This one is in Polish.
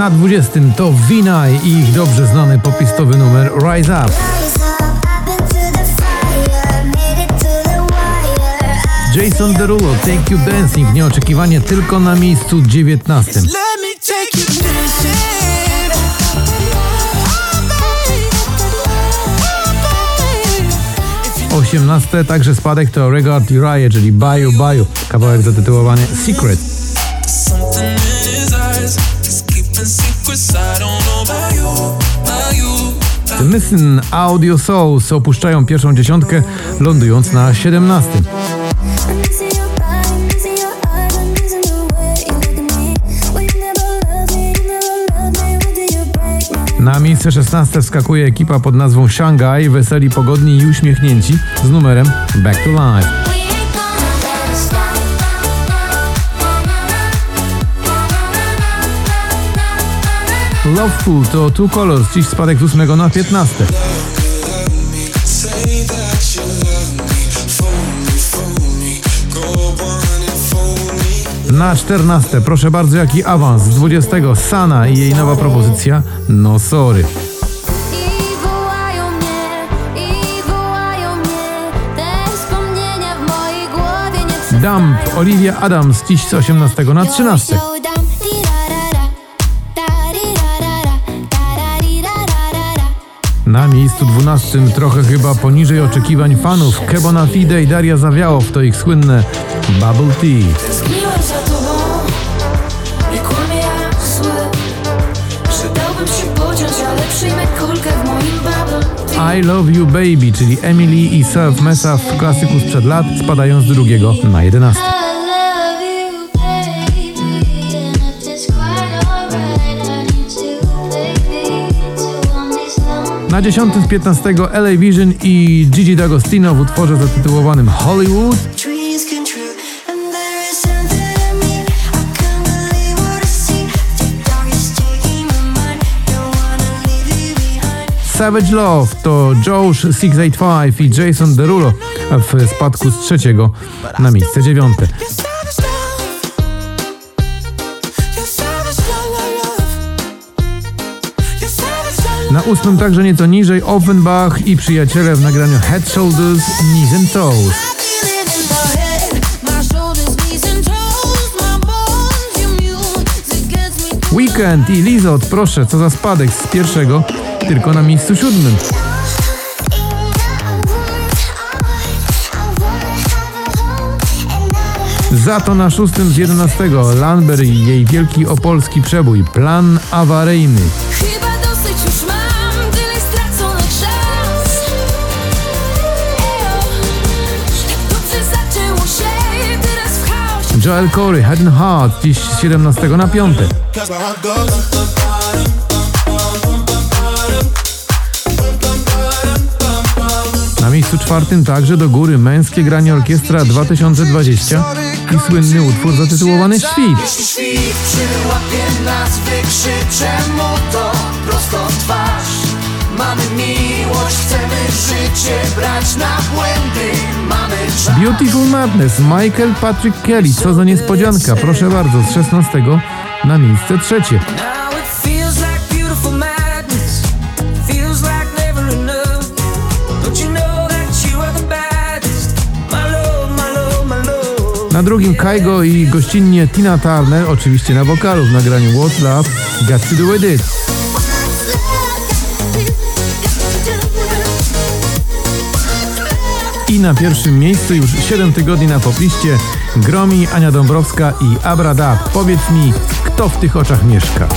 Na 20 to Vina i ich dobrze znany popistowy numer Rise Up. Jason Derulo, Take You Dancing, nieoczekiwanie tylko na miejscu 19. 18 także spadek to Regard Uriah, czyli Bayou Bayou, kawałek zatytułowany Secret. Missing Audio Souls opuszczają pierwszą dziesiątkę, lądując na 17. Na miejsce 16 wskakuje ekipa pod nazwą Shanghai, weseli, pogodni i uśmiechnięci z numerem Back to Life. Loveful to Two Colors, dziś spadek z 8 na 15. Na 14, proszę bardzo, jaki awans. Z 20 Sana i jej nowa propozycja No Sorry. Dump, Olivia Adams, dziś z 18 na 13. Na miejscu 12, trochę chyba poniżej oczekiwań fanów, Kebona Fide i Daria Zawiałow to ich słynne Bubble Tea. W I Love You Baby, czyli Emily i Surf Mesa w klasyku sprzed lat, spadają z drugiego na 11. Na 10 z 15 LA Vision i Gigi D'Agostino w utworze zatytułowanym Hollywood. Savage Love to Josh 685 i Jason Derulo w spadku z trzeciego na miejsce dziewiąte. Na ósmym także nieco niżej Offenbach i przyjaciele w nagraniu Head Shoulders Knees and Toes. Weekend i Lizot, proszę, co za spadek z pierwszego, tylko na miejscu siódmym. Za to na szóstym z 11 Lanber i jej wielki opolski przebój, plan awaryjny. Joel Corey, Head and Heart, dziś z 17 na 5. Na miejscu czwartym także do góry męskie granie orkiestra 2020 i słynny utwór zatytułowany Świt. Świt przyłapie nas, wykrzycze mu to prosto twarz. Mamy miłość, chcemy życie brać na błędy. Mamy czas. Beautiful Madness, Michael Patrick Kelly. Co za niespodzianka. Proszę bardzo, z 16 na miejsce trzecie. Na drugim Kaigo i gościnnie Tina Turner, oczywiście na wokalu w nagraniu What's Love, Got To Do With It. Na pierwszym miejscu już 7 tygodni na popliście Gromi, Ania Dąbrowska i Abradab. Powiedz mi, kto w tych oczach mieszka?